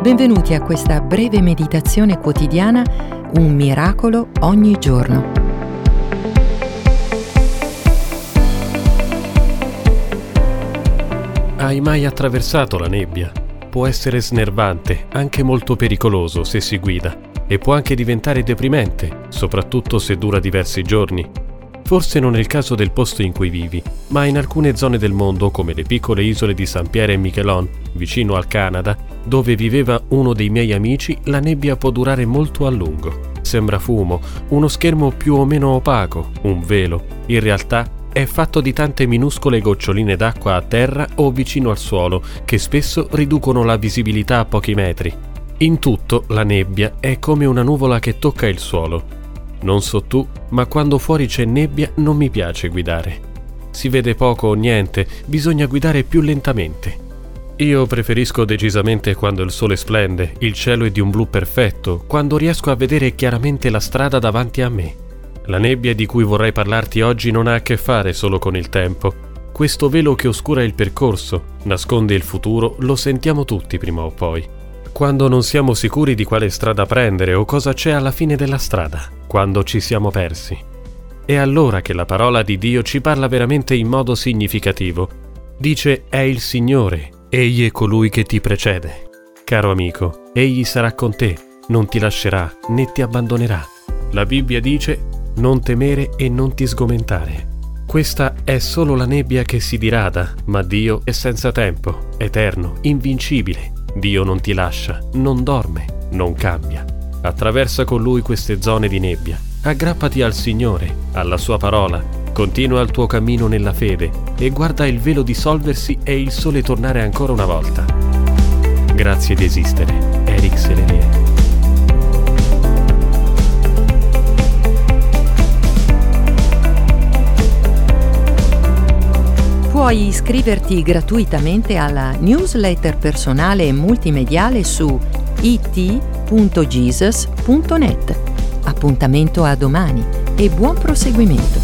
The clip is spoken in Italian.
Benvenuti a questa breve meditazione quotidiana, un miracolo ogni giorno. Hai mai attraversato la nebbia? Può essere snervante, anche molto pericoloso se si guida, e può anche diventare deprimente, soprattutto se dura diversi giorni. Forse non è il caso del posto in cui vivi, ma in alcune zone del mondo, come le piccole isole di St. Pierre e Miquelon, vicino al Canada, dove viveva uno dei miei amici, la nebbia può durare molto a lungo. Sembra fumo, uno schermo più o meno opaco, un velo. In realtà è fatto di tante minuscole goccioline d'acqua a terra o vicino al suolo, che spesso riducono la visibilità a pochi metri. In tutto, la nebbia è come una nuvola che tocca il suolo non so tu, ma quando fuori c'è nebbia non mi piace guidare. Si vede poco o niente, bisogna guidare più lentamente. Io preferisco decisamente quando il sole splende, il cielo è di un blu perfetto, quando riesco a vedere chiaramente la strada davanti a me. La nebbia di cui vorrei parlarti oggi non ha a che fare solo con il tempo. Questo velo che oscura il percorso, nasconde il futuro, lo sentiamo tutti prima o poi. Quando non siamo sicuri di quale strada prendere o cosa c'è alla fine della strada quando ci siamo persi. È allora che la parola di Dio ci parla veramente in modo significativo. Dice è il Signore, egli è colui che ti precede. Caro amico, egli sarà con te, non ti lascerà né ti abbandonerà. La Bibbia dice non temere e non ti sgomentare. Questa è solo la nebbia che si dirada, ma Dio è senza tempo, eterno, invincibile. Dio non ti lascia, non dorme, non cambia. Attraversa con lui queste zone di nebbia. Aggrappati al Signore, alla sua parola. Continua il tuo cammino nella fede e guarda il velo dissolversi e il sole tornare ancora una volta. Grazie di esistere, Eric Selenier. Puoi iscriverti gratuitamente alla newsletter personale e multimediale su it www.jesus.net. Appuntamento a domani e buon proseguimento.